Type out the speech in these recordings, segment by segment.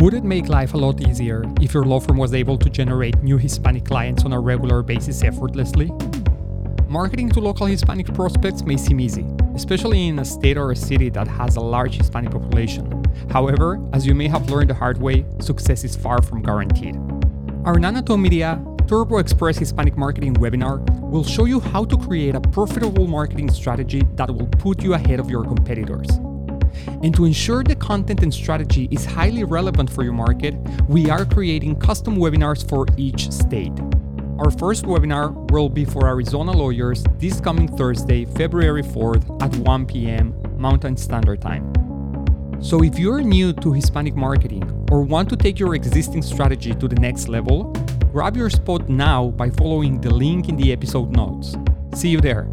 Would it make life a lot easier if your law firm was able to generate new Hispanic clients on a regular basis effortlessly? Marketing to local Hispanic prospects may seem easy, especially in a state or a city that has a large Hispanic population. However, as you may have learned the hard way, success is far from guaranteed. Our Nanato Media Turbo Express Hispanic Marketing webinar will show you how to create a profitable marketing strategy that will put you ahead of your competitors. And to ensure the content and strategy is highly relevant for your market, we are creating custom webinars for each state. Our first webinar will be for Arizona lawyers this coming Thursday, February 4th at 1 p.m. Mountain Standard Time. So if you're new to Hispanic marketing or want to take your existing strategy to the next level, grab your spot now by following the link in the episode notes. See you there.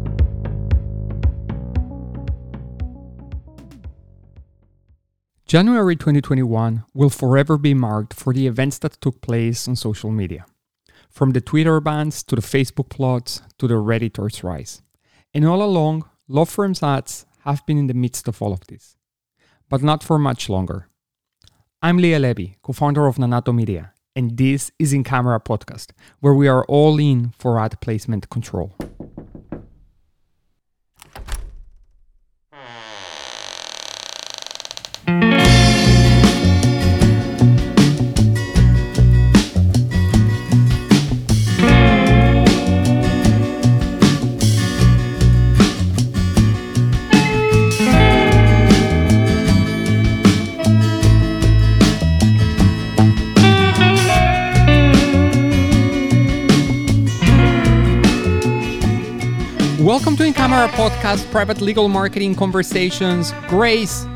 January 2021 will forever be marked for the events that took place on social media. From the Twitter bans to the Facebook plots to the Redditors rise. And all along, law firms' ads have been in the midst of all of this. But not for much longer. I'm Leah Levy, co founder of Nanato Media, and this is In Camera Podcast, where we are all in for ad placement control. Welcome to In Camera Podcast, Private Legal Marketing Conversations. Grace,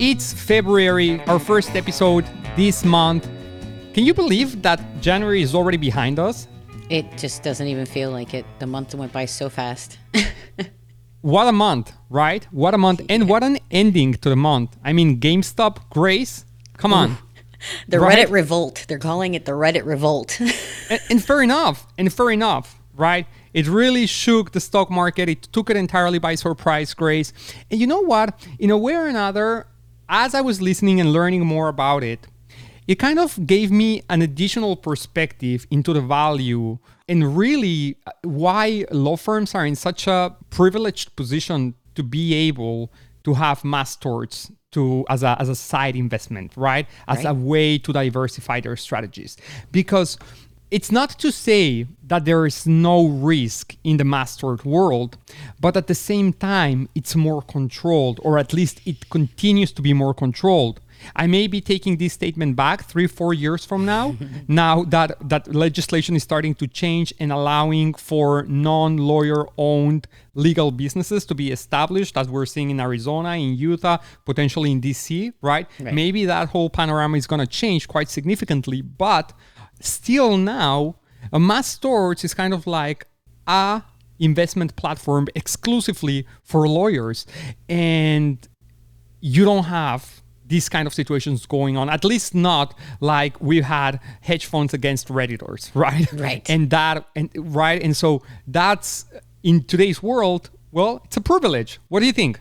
it's February, our first episode this month. Can you believe that January is already behind us? It just doesn't even feel like it. The month went by so fast. What a month, right? What a month. And what an ending to the month. I mean, GameStop, Grace, come on. The Right. Reddit revolt. They're calling it the Reddit revolt. and, and fair enough. And fair enough, right? It really shook the stock market. It took it entirely by surprise, Grace. And you know what? In a way or another, as I was listening and learning more about it, it kind of gave me an additional perspective into the value and really uh, why law firms are in such a privileged position to be able to have mass torts to as a, as a side investment, right? As Right. a way to diversify their strategies. Because it's not to say that there is no risk in the mass tort world, but at the same time, it's more controlled, or at least it continues to be more controlled. I may be taking this statement back three, four years from now, now that, that legislation is starting to change and allowing for non lawyer owned legal businesses to be established, as we're seeing in Arizona, in Utah, potentially in DC, right? Right. Maybe that whole panorama is going to change quite significantly, but still now, a mass torts is kind of like a investment platform exclusively for lawyers. And you don't have these kind of situations going on at least not like we've had hedge funds against redditors right Right. and that and right and so that's in today's world well it's a privilege what do you think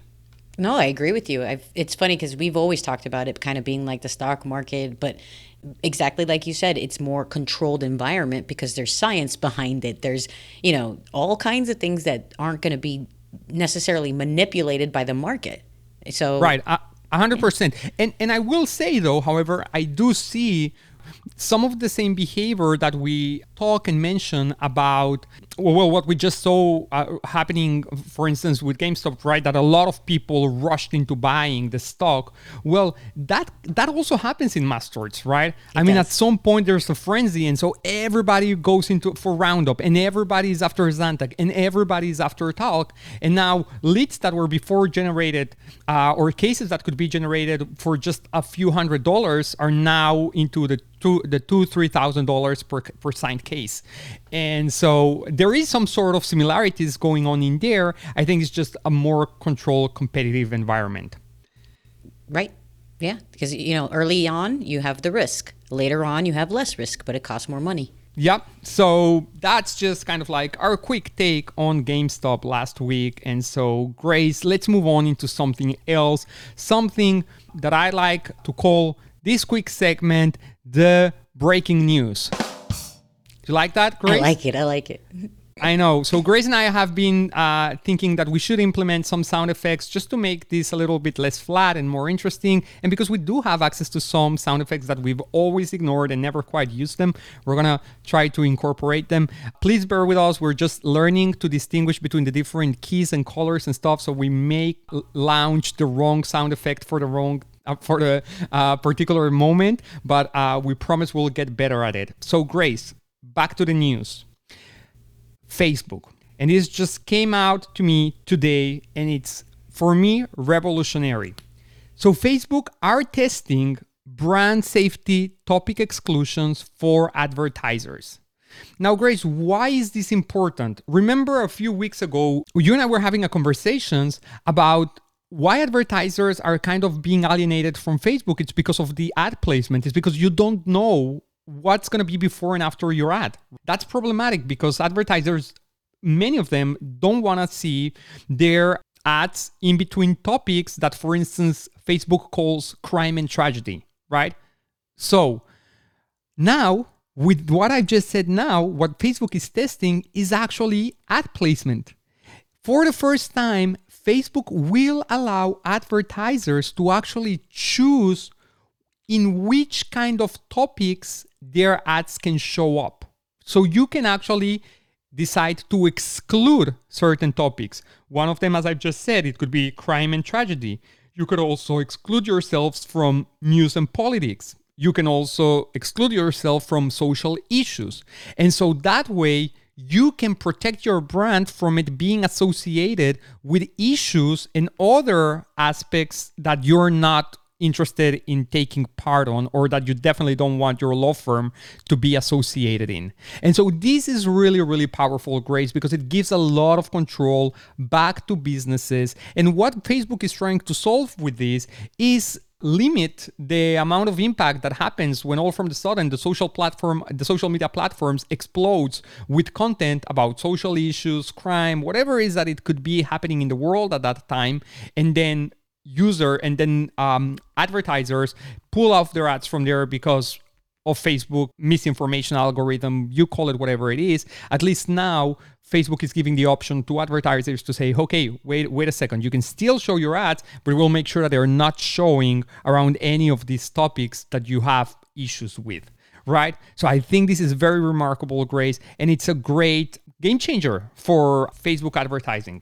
no, I agree with you. I've, it's funny because we've always talked about it kind of being like the stock market, but exactly like you said, it's more controlled environment because there's science behind it. There's, you know, all kinds of things that aren't going to be necessarily manipulated by the market. So Right, a hundred percent. And and I will say though, however, I do see some of the same behavior that we talk and mention about well what we just saw uh, happening for instance with GameStop right that a lot of people rushed into buying the stock well that that also happens in mass torts right i mean does. at some point there's a frenzy and so everybody goes into for roundup and everybody's after Zantac and everybody's after talc and now leads that were before generated uh, or cases that could be generated for just a few hundred dollars are now into the two the two three thousand dollars per per signed case and so there is some sort of similarities going on in there i think it's just a more controlled competitive environment Right. Yeah. Because, you know, early on, you have the risk. Later on, you have less risk, but it costs more money. Yep. So that's just kind of like our quick take on GameStop last week. And so, Grace, let's move on into something else, something that I like to call this quick segment, the breaking news. Do you like that, Grace? I like it. I like it. I know. So Grace and I have been uh, thinking that we should implement some sound effects just to make this a little bit less flat and more interesting. And because we do have access to some sound effects that we've always ignored and never quite used them, we're gonna try to incorporate them. Please bear with us. We're just learning to distinguish between the different keys and colors and stuff. So we may launch the wrong sound effect for the wrong for the uh, particular moment, but uh, we promise we'll get better at it. So, Grace, back to the news. Facebook. And this just came out to me today, and it's for me revolutionary. So, Facebook are testing brand safety topic exclusions for advertisers. Now, Grace, why is this important? Remember a few weeks ago, you and I were having a conversations about why advertisers are kind of being alienated from Facebook. It's because of the ad placement. It's because you don't know what's going to be before and after your ad. That's problematic because advertisers, many of them, don't want to see their ads in between topics that, for instance, Facebook calls crime and tragedy, right? So now, with what I just said now, what Facebook is testing is actually ad placement. For the first time, Facebook will allow advertisers to actually choose in which kind of topics their ads can show up. So you can actually decide to exclude certain topics. One of them, as I've just said, it could be crime and tragedy. You could also exclude yourselves from news and politics. You can also exclude yourself from social issues. And so that way, you can protect your brand from it being associated with issues and other aspects that you're not interested in taking part on or that you definitely don't want your law firm to be associated in. And so this is really, really powerful, Grace, because it gives a lot of control back to businesses. And what Facebook is trying to solve with this is limit the amount of impact that happens when all from the sudden the social platform the social media platforms explodes with content about social issues crime whatever is that it could be happening in the world at that time. And then user and then um, advertisers pull off their ads from there because of Facebook misinformation algorithm, you call it whatever it is. At least now Facebook is giving the option to advertisers to say, okay, wait, wait a second, you can still show your ads, but we'll make sure that they're not showing around any of these topics that you have issues with. Right? So I think this is very remarkable, Grace, and it's a great game changer for Facebook advertising.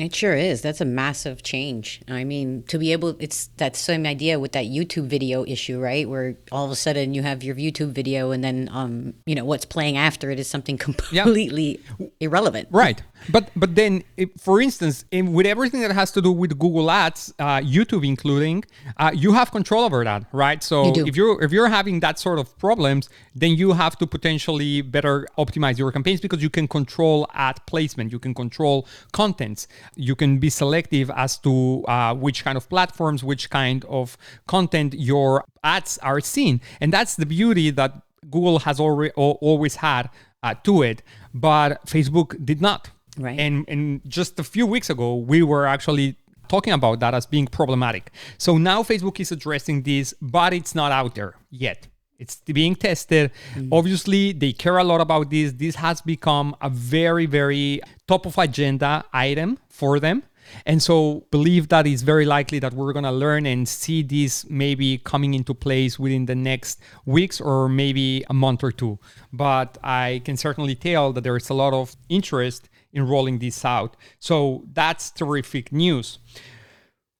It sure is. That's a massive change. I mean, to be able, it's that same idea with that YouTube video issue, right? Where all of a sudden you have your YouTube video and then, um, you know, what's playing after it is something completely yeah. irrelevant. Right. But but then, if, for instance, in, with everything that has to do with Google Ads, uh, YouTube including, uh, you have control over that, right? So you if you're if you're having that sort of problems, then you have to potentially better optimize your campaigns because you can control ad placement, you can control contents you can be selective as to uh, which kind of platforms, which kind of content your ads are seen. And that's the beauty that Google has already always had uh, to it, but Facebook did not. Right. And and just a few weeks ago, we were actually talking about that as being problematic. So now Facebook is addressing this, but it's not out there yet. It's being tested. Mm-hmm. Obviously, they care a lot about this. This has become a very, very top of agenda item for them. And so believe that it's very likely that we're going to learn and see this maybe coming into place within the next weeks or maybe a month or two. But I can certainly tell that there's a lot of interest in rolling this out. So that's terrific news.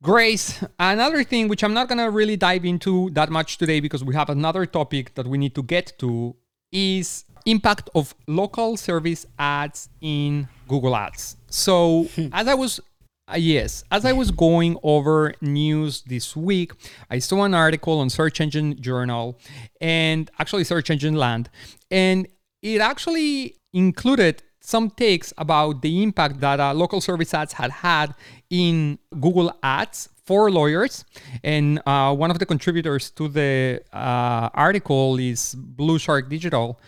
Grace, another thing which I'm not going to really dive into that much today because we have another topic that we need to get to is impact of local service ads in Google Ads. So, as I was uh, yes, as I was going over news this week, I saw an article on Search Engine Journal and actually Search Engine Land, and it actually included some takes about the impact that uh, local service ads had had in Google Ads for lawyers. And uh, one of the contributors to the uh, article is Blue Shark Digital.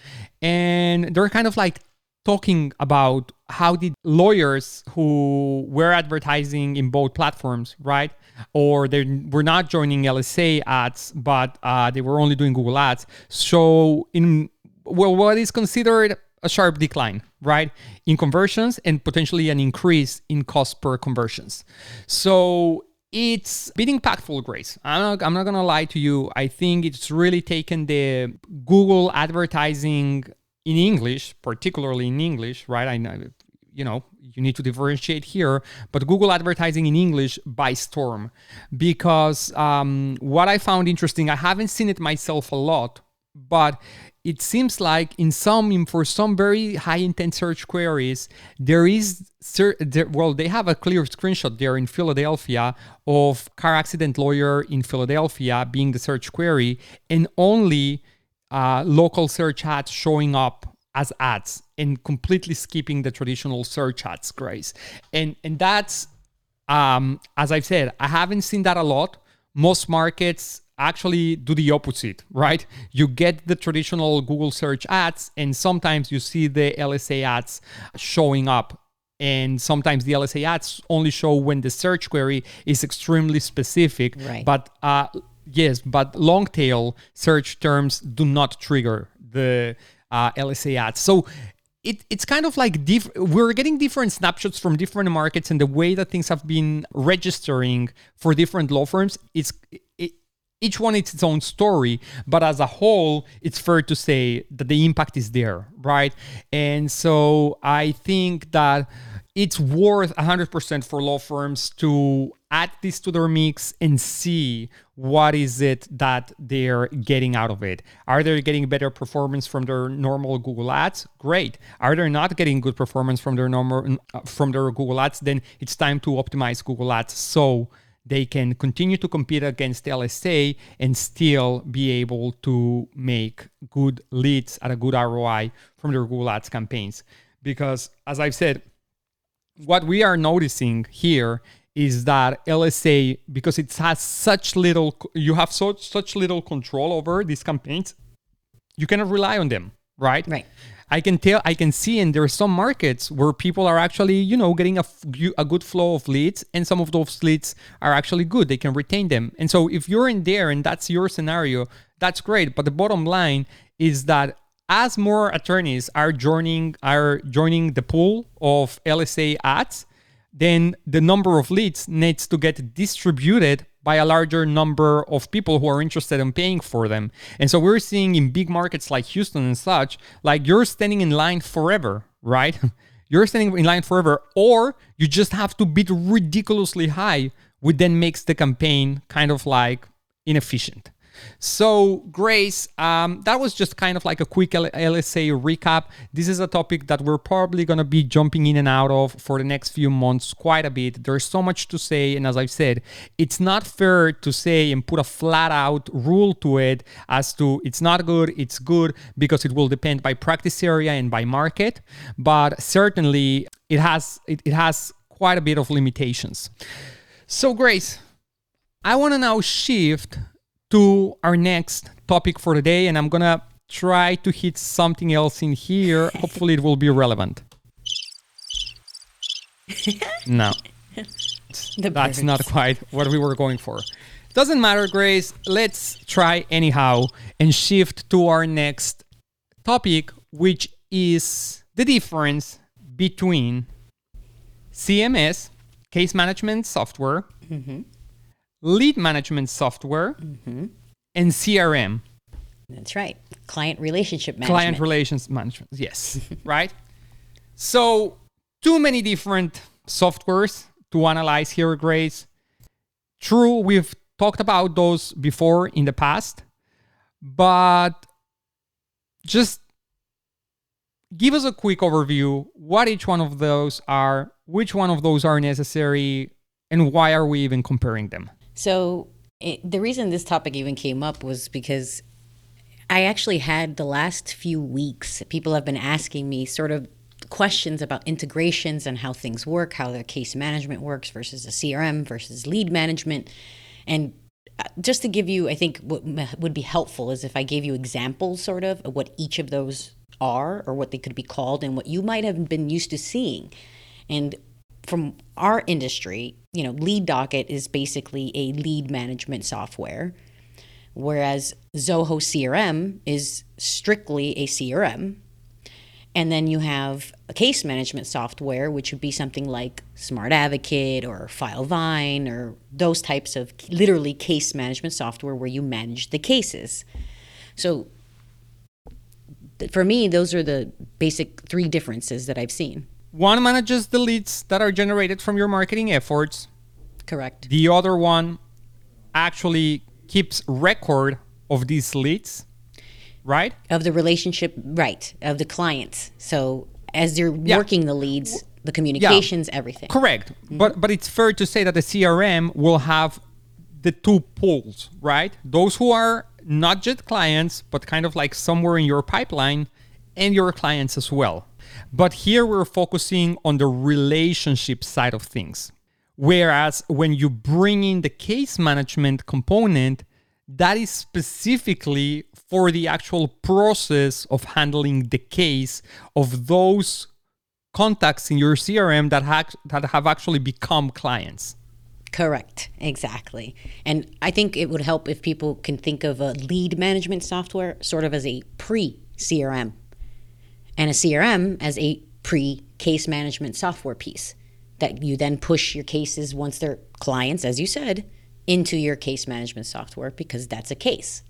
And they're kind of like talking about how did lawyers who were advertising in both platforms, right? Or they were not joining LSA ads, but uh, they were only doing Google ads. So in well, what is considered a sharp decline, right, in conversions and potentially an increase in cost per conversions. So it's been impactful, Grace. I'm not, I'm not gonna lie to you. I think it's really taken the Google advertising in English, particularly in English, right? I know, you know, you need to differentiate here, but Google advertising in English by storm. Because um, what I found interesting, I haven't seen it myself a lot, but it seems like in some for some very high intent search queries there is well they have a clear screenshot there in philadelphia of car accident lawyer in philadelphia being the search query and only uh, local search ads showing up as ads and completely skipping the traditional search ads grace and and that's um, as i've said i haven't seen that a lot. Most markets actually do the opposite, right? You get the traditional Google search ads, and sometimes you see the LSA ads showing up. And sometimes the LSA ads only show when the search query is extremely specific. Right. But uh, yes, but long tail search terms do not trigger the uh, LSA ads. So it, it's kind of like diff- we're getting different snapshots from different markets and the way that things have been registering for different law firms it's it, each one is its own story but as a whole it's fair to say that the impact is there right? And so i think that it's worth 100% for law firms to add this to their mix and see what is it that they're getting out of it. Are they getting better performance from their normal google ads? Great. Are they not getting good performance from their normal from their google ads? Then it's time to optimize google ads. So they can continue to compete against LSA and still be able to make good leads at a good ROI from their Google Ads campaigns. Because as I've said, what we are noticing here is that LSA, because it has such little, you have such such little control over these campaigns, you cannot rely on them, right? Right. I can tell, I can see, and there are some markets where people are actually, you know, getting a, a good flow of leads, and some of those leads are actually good. They can retain them. And so if you're in there and that's your scenario, that's great. But the bottom line is that as more attorneys are joining are joining the pool of LSA ads, then the number of leads needs to get distributed by a larger number of people who are interested in paying for them. And so we're seeing in big markets like Houston and such, like you're standing in line forever, right? you're standing in line forever, or you just have to bid ridiculously high, which then makes the campaign kind of like inefficient. So, Grace, um, that was just kind of like a quick LSA recap. This is a topic that we're probably going to be jumping in and out of for the next few months quite a bit. There's so much to say. And as I've said, it's not fair to say and put a flat out rule to it as to it's not good, it's good, because it will depend by practice area and by market. But certainly, it has it, it has quite a bit of limitations. So, Grace, I want to now shift to our next topic for the day, and I'm gonna try to hit something else in here. Hopefully, it will be relevant. no, that's not quite what we were going for. Doesn't matter, Grace. Let's try anyhow and shift to our next topic, which is the difference between CMS, case management software, mm-hmm lead management software, mm-hmm. and CRM. That's right. Client relationship management. Client relations management. Yes. right. So, too many different softwares to analyze here, Grace. True, we've talked about those before in the past, but just give us a quick overview what each one of those are, which one of those are necessary, and why are we even comparing them? So it, the reason this topic even came up was because I actually had the last few weeks, people have been asking me sort of questions about integrations and how things work, how the case management works versus the CRM versus lead management. And uh, just to give you, I think what would be helpful is if I gave you examples sort of of what each of those are or what they could be called and what you might have been used to seeing. And from our industry, you know, Lead Docket is basically a lead management software, whereas Zoho CRM is strictly a CRM. And then you have a case management software, which would be something like Smart Advocate or Filevine or those types of literally case management software where you manage the cases. So for me, those are the basic three differences that I've seen. One manages the leads that are generated from your marketing efforts. Correct. The other one actually keeps record of these leads, right? Of the relationship, right, of the clients. So as you're yeah. working the leads, the communications, yeah. everything. Correct. Mm-hmm. But but it's fair to say that the CRM will have the two pools, right? Those who are not just clients, but kind of like somewhere in your pipeline and your clients as well. But here we're focusing on the relationship side of things. Whereas when you bring in the case management component, that is specifically for the actual process of handling the case of those contacts in your CRM that, ha- that have actually become clients. Correct, exactly. And I think it would help if people can think of a lead management software sort of as a pre CRM and a CRM as a pre case management software piece that you then push your cases once they're clients, as you said, into your case management software because that's a case.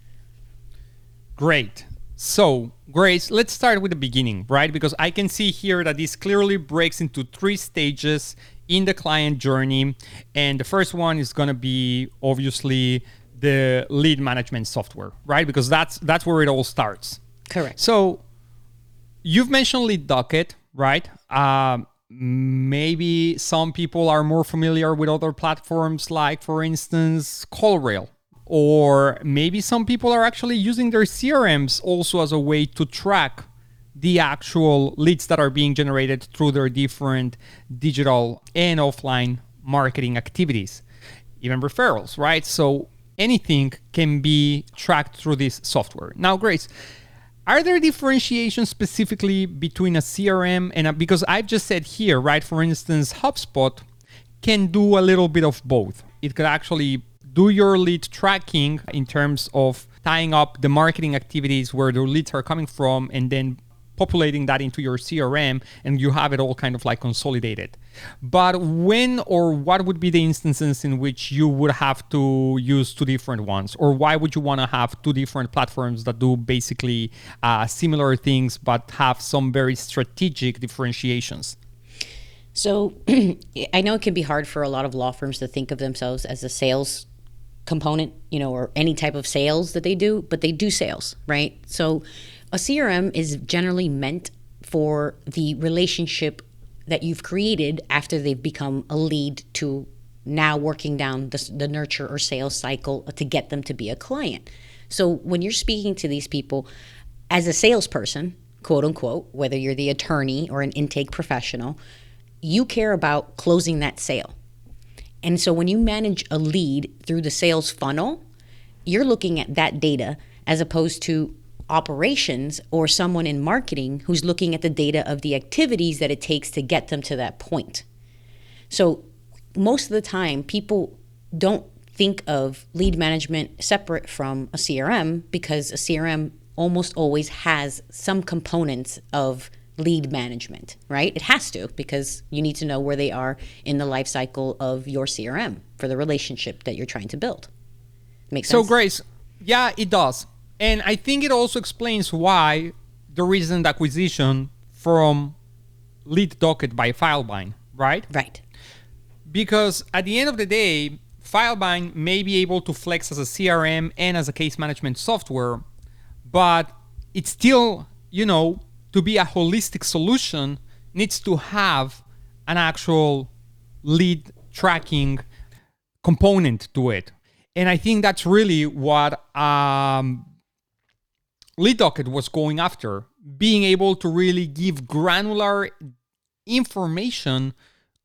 Great. So, Grace, let's start with the beginning, right? Because I can see here that this clearly breaks into three stages in the client journey. And the first one is going to be obviously the lead management software, right? Because that's that's where it all starts. Correct. So, you've mentioned Lead Docket, right? Um, maybe some people are more familiar with other platforms like for instance CallRail or maybe some people are actually using their CRMs also as a way to track the actual leads that are being generated through their different digital and offline marketing activities, even referrals, right? So anything can be tracked through this software. Now, Grace, are there differentiations specifically between a CRM and a, because I've just said here, right? For instance, HubSpot can do a little bit of both. It could actually do your lead tracking in terms of tying up the marketing activities where the leads are coming from and then populating that into your CRM and you have it all kind of like consolidated. But when or what would be the instances in which you would have to use two different ones? Or why would you want to have two different platforms that do basically uh, similar things but have some very strategic differentiations? So I know it can be hard for a lot of law firms to think of themselves as a sales component, you know, or any type of sales that they do, but they do sales, right? So a CRM is generally meant for the relationship that you've created after they've become a lead to now working down the, the nurture or sales cycle to get them to be a client. So when you're speaking to these people as a salesperson, quote unquote, whether you're the attorney or an intake professional, you care about closing that sale. And so when you manage a lead through the sales funnel, you're looking at that data as opposed to operations or someone in marketing who's looking at the data of the activities that it takes to get them to that point. So, most of the time, people don't think of lead management separate from a CRM because a CRM almost always has some components of lead management, right? It has to because you need to know where they are in the life cycle of your CRM for the relationship that you're trying to build. Makes sense? So, Grace, yeah, it does. And I think it also explains why the recent acquisition from Lead Docket by Filevine, right? Right. Because at the end of the day, Filevine may be able to flex as a CRM and as a case management software, but it's still, you know, to be a holistic solution, needs to have an actual lead tracking component to it. And I think that's really what um, Lead Docket was going after, being able to really give granular information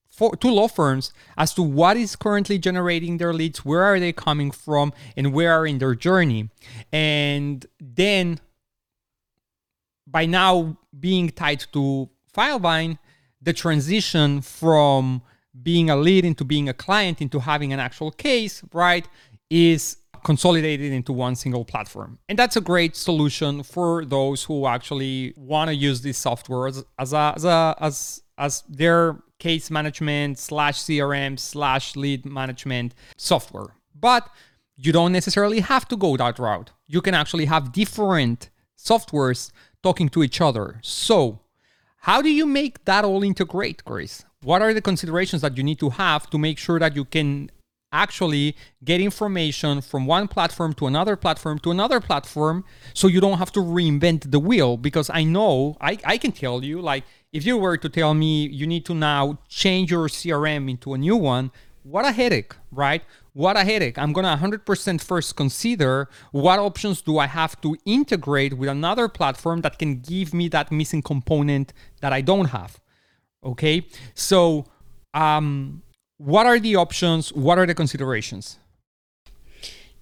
for, to law firms as to what is currently generating their leads, where are they coming from, and where are in their journey. And then by now being tied to Filevine, the transition from being a lead into being a client into having an actual case, right, is consolidated into one single platform. And that's a great solution for those who actually want to use this software as, as, a, as, a, as, as their case management slash CRM slash lead management software. But you don't necessarily have to go that route. You can actually have different softwares talking to each other. So, how do you make that all integrate, Chris? What are the considerations that you need to have to make sure that you can actually get information from one platform to another platform to another platform so you don't have to reinvent the wheel because i know i, I can tell you like if you were to tell me you need to now change your crm into a new one what a headache right? What a headache. I'm gonna 100% first consider what options do i have to integrate with another platform that can give me that missing component that i don't have okay? So um what are the options? What are the considerations?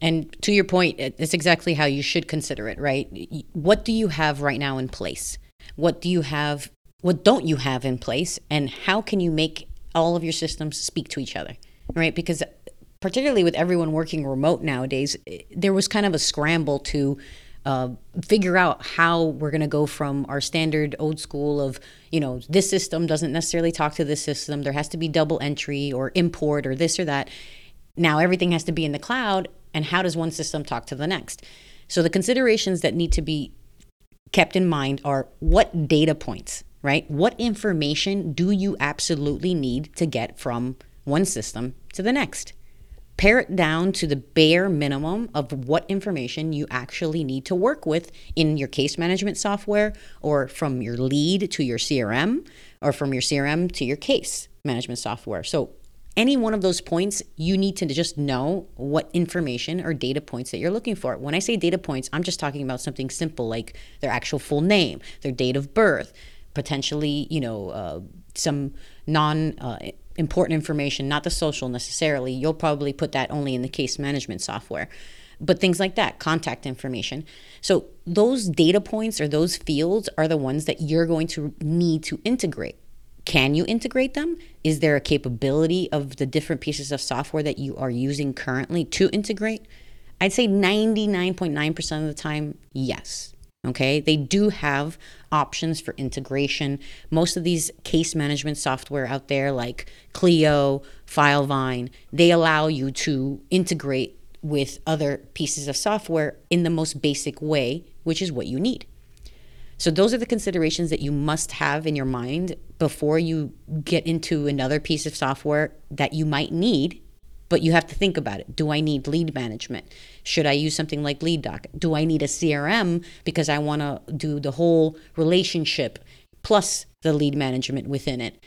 And to your point, it's exactly how you should consider it, right? What do you have right now in place? What do you have? What don't you have in place? And how can you make all of your systems speak to each other, right? Because particularly with everyone working remote nowadays, eh, there was kind of a scramble to uh, figure out how we're going to go from our standard old school of you know this system doesn't necessarily talk to this system there has to be double entry or import or this or that. Now everything has to be in the cloud and how does one system talk to the next? So the considerations that need to be kept in mind are what data points right? What information do you absolutely need to get from one system to the next pare it down to the bare minimum of what information you actually need to work with in your case management software or from your lead to your CRM or from your CRM to your case management software. So, any one of those points, you need to just know what information or data points that you're looking for. When I say data points, I'm just talking about something simple like their actual full name, their date of birth, potentially, you know, uh, some non uh, important information, not the social necessarily. You'll probably put that only in the case management software. But things like that, contact information. So, those data points or those fields are the ones that you're going to need to integrate. Can you integrate them? Is there a capability of the different pieces of software that you are using currently to integrate? I'd say 99.9% of the time, yes. Okay, they do have options for integration. Most of these case management software out there, like Clio, Filevine, they allow you to integrate with other pieces of software in the most basic way, which is what you need. So, those are the considerations that you must have in your mind before you get into another piece of software that you might need but you have to think about it. Do I need lead management? Should I use something like LeadDoc? Do I need a CRM because I want to do the whole relationship plus the lead management within it?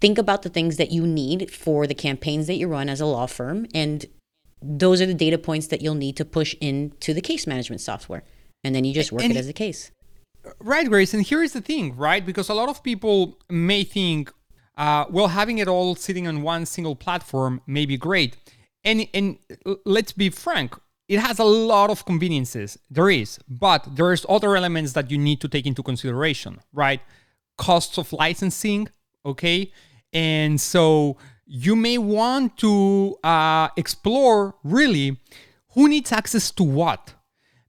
Think about the things that you need for the campaigns that you run as a law firm, and those are the data points that you'll need to push into the case management software. And then you just work and, it as a case. Right, Grace. And here is the thing, right? Because a lot of people may think, uh, well, having it all sitting on one single platform may be great. And, and let's be frank, it has a lot of conveniences. There is, but there's other elements that you need to take into consideration, right? Costs of licensing, okay? And so you may want to uh, explore really who needs access to what.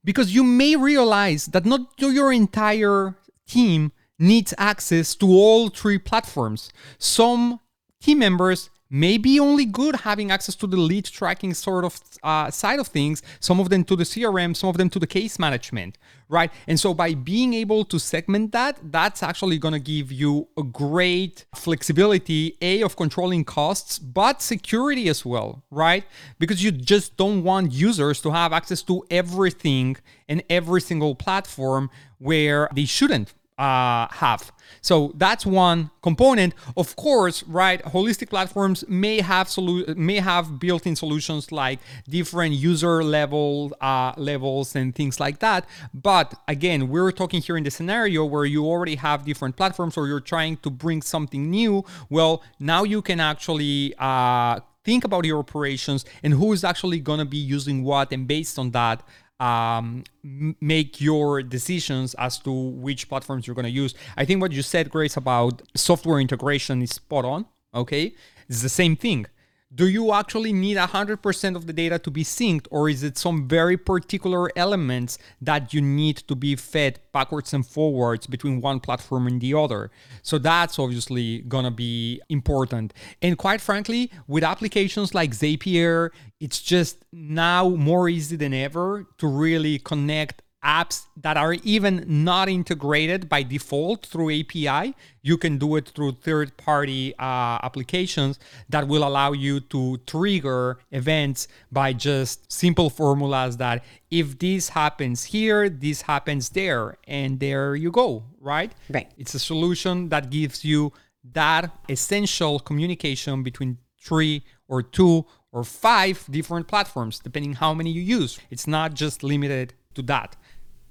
Because you may realize that not your entire team needs access to all three platforms. Some team members may be only good having access to the lead tracking sort of uh, side of things, some of them to the CRM, some of them to the case management, right? And so by being able to segment that, that's actually going to give you a great flexibility, A, of controlling costs, but security as well, right? Because you just don't want users to have access to everything and every single platform where they shouldn't, uh, have. So that's one component. Of course, right? Holistic platforms may have solu- may have built-in solutions like different user level uh, levels and things like that. But again, we're talking here in the scenario where you already have different platforms, or you're trying to bring something new. Well, now you can actually uh, think about your operations and who is actually going to be using what, and based on that, um, make your decisions as to which platforms you're going to use. I think what you said, Grace, about software integration is spot on. Okay, it's the same thing do you actually need 100% of the data to be synced or is it some very particular elements that you need to be fed backwards and forwards between one platform and the other? So that's obviously going to be important. And quite frankly with applications like zapier it's just now more easy than ever to really connect apps that are even not integrated by default through API. You can do it through third party uh, applications that will allow you to trigger events by just simple formulas that if this happens here, this happens there, and there you go, right? Right. It's a solution that gives you that essential communication between three or two or five different platforms, depending how many you use. It's not just limited to that.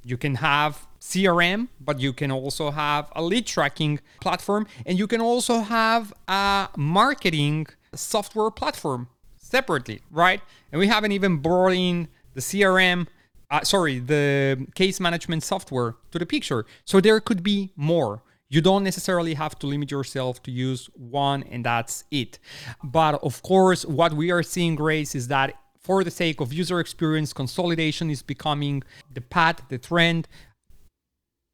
You can have CRM, but you can also have a lead tracking platform, and you can also have a marketing software platform separately, right? And we haven't even brought in the CRM, uh, sorry, the case management software to the picture. So there could be more. You don't necessarily have to limit yourself to use one and that's it. But of course, what we are seeing, Grace, is that for the sake of user experience, consolidation is becoming the path, the trend.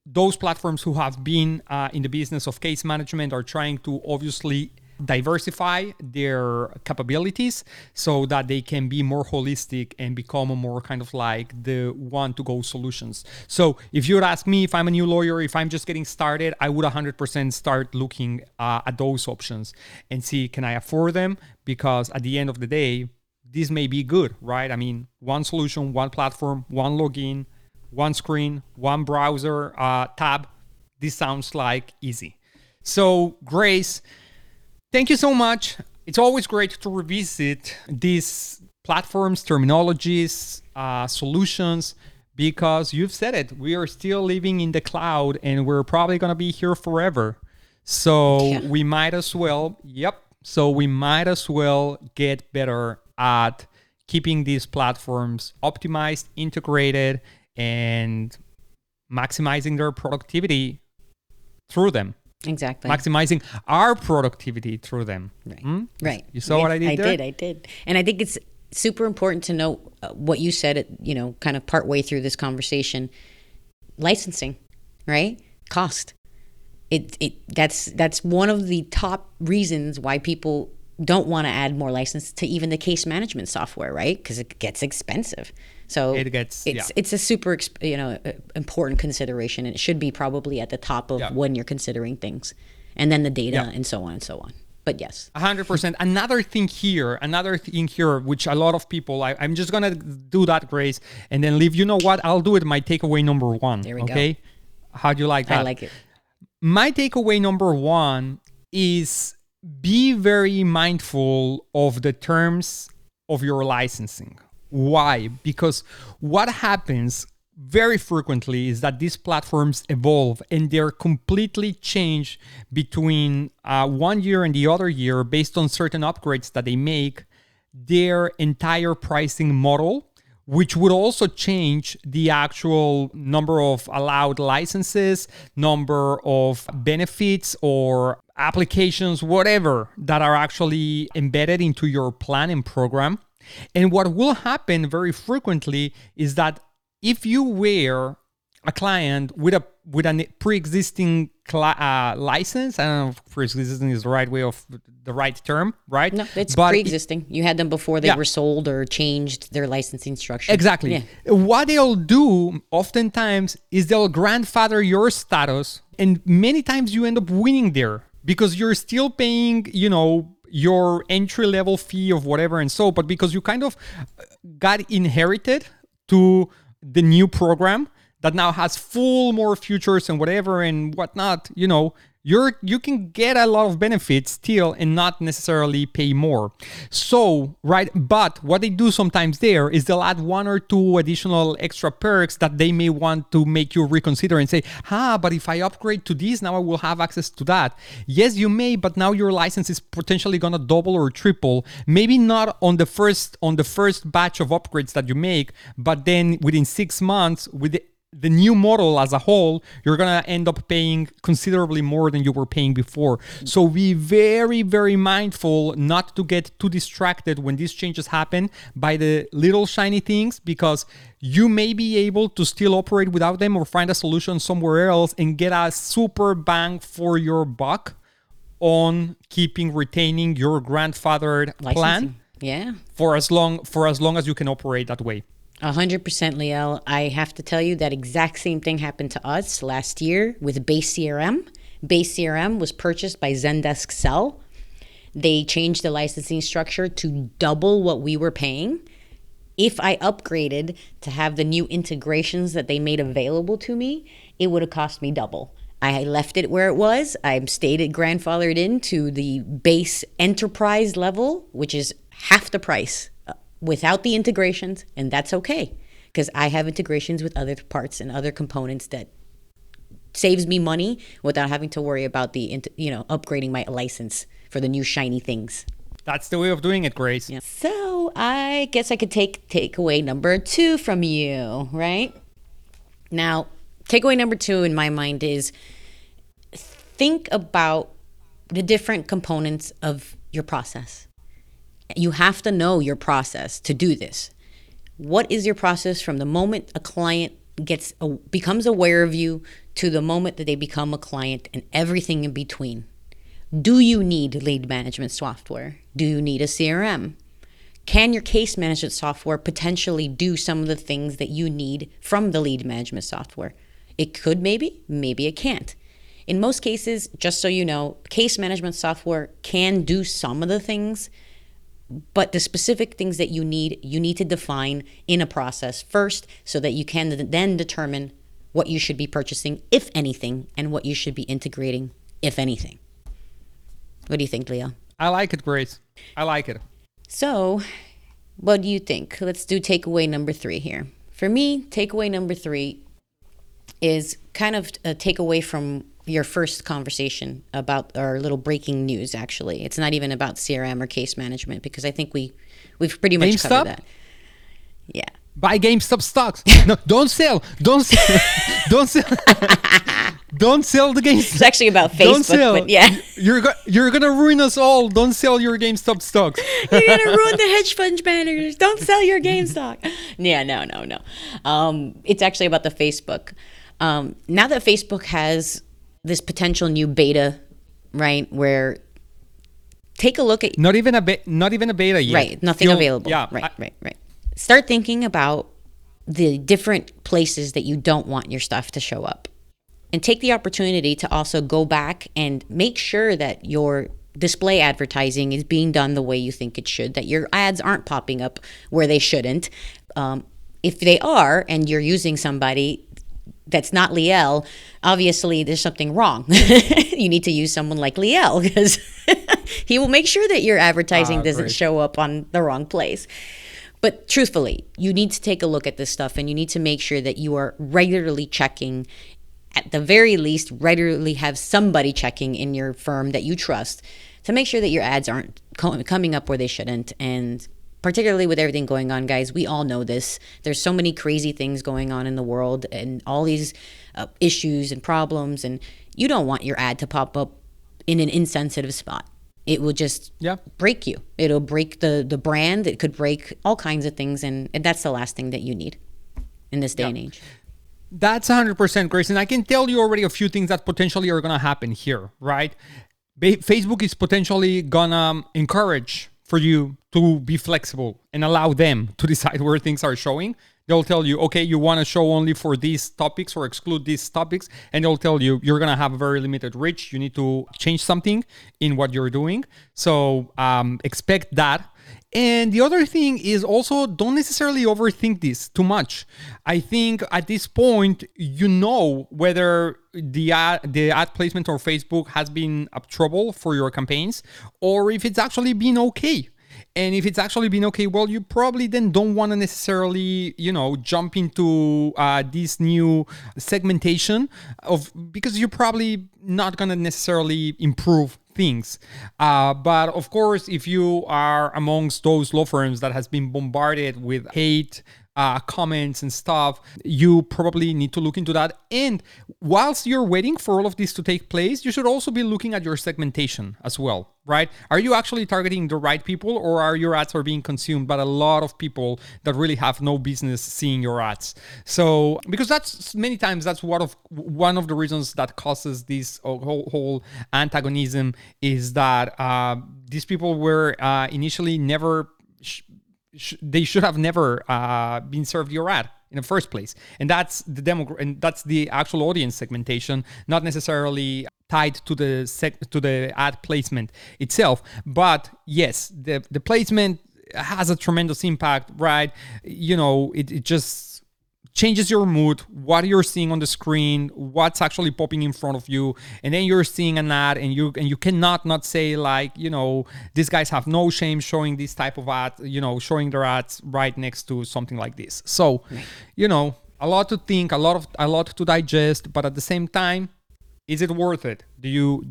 Those platforms who have been uh, in the business of case management are trying to obviously diversify their capabilities so that they can be more holistic and become more kind of like the one to go solutions. So if you would ask me if I'm a new lawyer, if I'm just getting started, I would 100% start looking uh, at those options and see can I afford them because at the end of the day, this may be good, right? I mean, one solution, one platform, one login, one screen, one browser uh, tab. This sounds like easy. So, Grace, thank you so much. It's always great to revisit these platforms, terminologies, uh, solutions, because you've said it. We are still living in the cloud and we're probably going to be here forever. So, yeah. we might as well, yep. So, we might as well get better at keeping these platforms optimized, integrated, and maximizing their productivity through them. Exactly. Maximizing our productivity through them. Right. Hmm? Right. You saw what I did I there? did. I did. And I think it's super important to know uh, what you said, at, you know, kind of partway through this conversation. Licensing, right? Cost. It, it that's that's one of the top reasons why people don't want to add more license to even the case management software, right? Because it gets expensive. So it gets it's yeah. it's a super you know uh, important consideration, and it should be probably at the top of yeah. when you're considering things, and then the data yeah. and so on and so on. But yes, hundred percent. Another thing here, another thing here, which a lot of people, I, am just gonna do that, Grace, and then leave. You know what? I'll do it. My takeaway number one. There we okay? go. How do you like that? I like it. My takeaway number one is be very mindful of the terms of your licensing. Why? Because what happens very frequently is that these platforms evolve and they're completely changed between uh, one year and the other year based on certain upgrades that they make their entire pricing model which would also change the actual number of allowed licenses, number of benefits or applications, whatever that are actually embedded into your plan and program. And what will happen very frequently is that if you were a client with a with a pre-existing cl- uh, license. I don't know if pre-existing is the right way of the right term, right? No, it's but pre-existing. It, you had them before they yeah. were sold or changed their licensing structure. Exactly. Yeah. What they'll do oftentimes is they'll grandfather your status, and many times you end up winning there because you're still paying, you know, your entry level fee of whatever and so, but because you kind of uh, got inherited to the new program that now has full more futures and whatever and whatnot, you know, you're you can get a lot of benefits still and not necessarily pay more. So right but what they do sometimes there is they'll add one or two additional extra perks that they may want to make you reconsider and say ah but if i upgrade to this now i will have access to that. Yes you may but now your license is potentially going to double or triple. Maybe not on the first on the first batch of upgrades that you make but then within six months with the the new model as a whole, you're gonna end up paying considerably more than you were paying before. So be very, very mindful not to get too distracted when these changes happen by the little shiny things because you may be able to still operate without them or find a solution somewhere else and get a super bang for your buck on keeping retaining your grandfathered Licensing. plan Yeah. for as long for as long as you can operate that way. A hundred percent, Liel. I have to tell you that exact same thing happened to us last year with Base CRM. Base CRM was purchased by Zendesk Sell. They changed the licensing structure to double what we were paying. If I upgraded to have the new integrations that they made available to me, it would have cost me double. I left it where it was. I stayed it grandfathered in to the base enterprise level, which is half the price without the integrations, and that's okay because I have integrations with other parts and other components that saves me money without having to worry about the you know upgrading my license for the new shiny things. That's the way of doing it, Grace. Yeah. So I guess I could take takeaway number two from you, right? Now, takeaway number two in my mind is think about the different components of your process. You have to know your process to do this. What is your process from the moment a client gets becomes aware of you to the moment that they become a client and everything in between? Do you need lead management software? Do you need a CRM? Can your case management software potentially do some of the things that you need from the lead management software? It could maybe, maybe it can't. In most cases, just so you know, case management software can do some of the things, but the specific things that you need, you need to define in a process first so that you can then determine what you should be purchasing, if anything, and what you should be integrating, if anything. What do you think, Liel? I like it, Grace. I like it. So, what do you think? Let's do takeaway number three here. For me, takeaway number three is kind of a takeaway from your first conversation about our little breaking news. Actually, it's not even about CRM or case management because I think we we've pretty much GameStop? covered that. Yeah. Buy GameStop stocks. no, don't sell. Don't sell. don't sell. don't sell the GameStop. It's actually about Facebook, Don't sell. but yeah. You're go- you're gonna ruin us all. Don't sell your GameStop stocks. You're gonna ruin the hedge fund managers. Don't sell your GameStop. Yeah, no, no, no. Um, it's actually about the Facebook. Um, now that Facebook has this potential new beta, right? Where take a look at Not even a be- not even a beta yet. right, nothing Still- available. Yeah. right, I- right, right. Start thinking about the different places that you don't want your stuff to show up, and take the opportunity to also go back and make sure that your display advertising is being done the way you think it should. That your ads aren't popping up where they shouldn't. Um, if they are, and you're using somebody that's not Liel, obviously there's something wrong. you need to use someone like Liel because he will make sure that your advertising Ah, doesn't great. show up on the wrong place. But truthfully, you need to take a look at this stuff and you need to make sure that you are regularly checking. At the very least, regularly have somebody checking in your firm that you trust to make sure that your ads aren't co- coming up where they shouldn't. And particularly with everything going on, guys, we all know this. There's so many crazy things going on in the world and all these uh, issues and problems, and you don't want your ad to pop up in an insensitive spot. It will just Yeah. break you. It'll break the the brand. It could break all kinds of things, and, and that's the last thing that you need in this day and age. That's 100% Grace. And I can tell you already a few things that potentially are going to happen here, right? Ba- Facebook is potentially going to encourage for you to be flexible and allow them to decide where things are showing. They'll tell you, okay, you want to show only for these topics or exclude these topics. And they'll tell you, you're going to have a very limited reach. You need to change something in what you're doing. So um, expect that. And the other thing is also don't necessarily overthink this too much. I think at this point you know whether the ad, the ad placement on Facebook has been a trouble for your campaigns or if it's actually been okay. And if it's actually been okay, well, you probably then don't want to necessarily, you know, jump into uh, this new segmentation of because you're probably not gonna necessarily improve things. Uh, but of course, if you are amongst those law firms that has been bombarded with hate, uh, comments and stuff, you probably need to look into that. And whilst you're waiting for all of this to take place, you should also be looking at your segmentation as well, right? Are you actually targeting the right people, or are your ads are being consumed by a lot of people that really have no business seeing your ads? So because that's many times that's one of one of the reasons that causes this whole, whole antagonism is that uh, these people were uh, initially never sh- they should have never uh, been served your ad in the first place. And that's the demo and that's the actual audience segmentation not necessarily tied to the sec- to the ad placement itself. But yes the the placement has a tremendous impact right? You know it, it just changes your mood, what you're seeing on the screen, what's actually popping in front of you, and then you're seeing an ad, and you and you cannot not say like, you know, these guys have no shame showing this type of ad, you know, showing their ads right next to something like this. So, you know, a lot to think, a lot of a lot to digest, but at the same time, is it worth it? Do you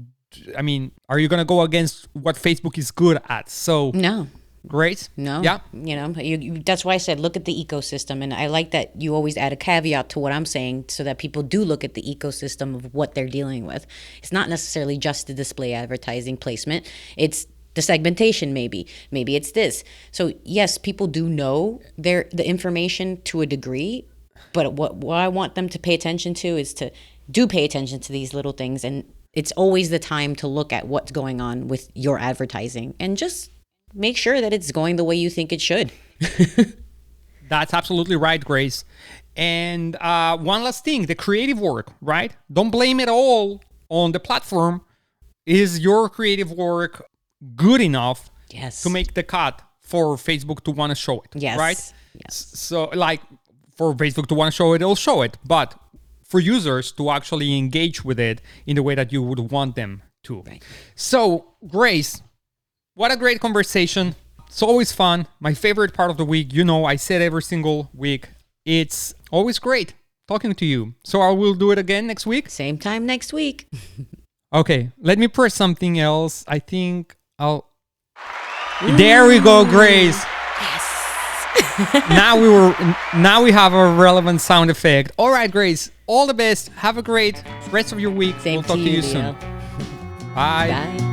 I mean, are you gonna go against what Facebook is good at? So no, Great. No. Yeah. You know, you, you, that's why I said look at the ecosystem, and I like that you always add a caveat to what I'm saying, so that people do look at the ecosystem of what they're dealing with. It's not necessarily just the display advertising placement. It's the segmentation maybe maybe it's this so yes people do know their the information to a degree but what, what i want them to pay attention to is to do pay attention to these little things and it's always the time to look at what's going on with your advertising and just make sure that it's going the way you think it should. That's absolutely right, Grace. And uh, one last thing the creative work, right? Don't blame it all on the platform. Is your creative work good enough yes. to make the cut for Facebook to want to show it? Yes. Right? Yes. So, like, for Facebook to want to show it, it'll show it. But for users to actually engage with it in the way that you would want them to. Right. So, Grace, what a great conversation. It's always fun. My favorite part of the week. You know, I said every single week. It's always great talking to you. So I will do it again next week. Same time next week. okay, let me press something else. I think I'll. Ooh. There we go, Grace. Yes. now we were. Now we have a relevant sound effect. All right, Grace. All the best. Have a great rest of your week. Same we'll talk to to you, you soon. Bye. Bye.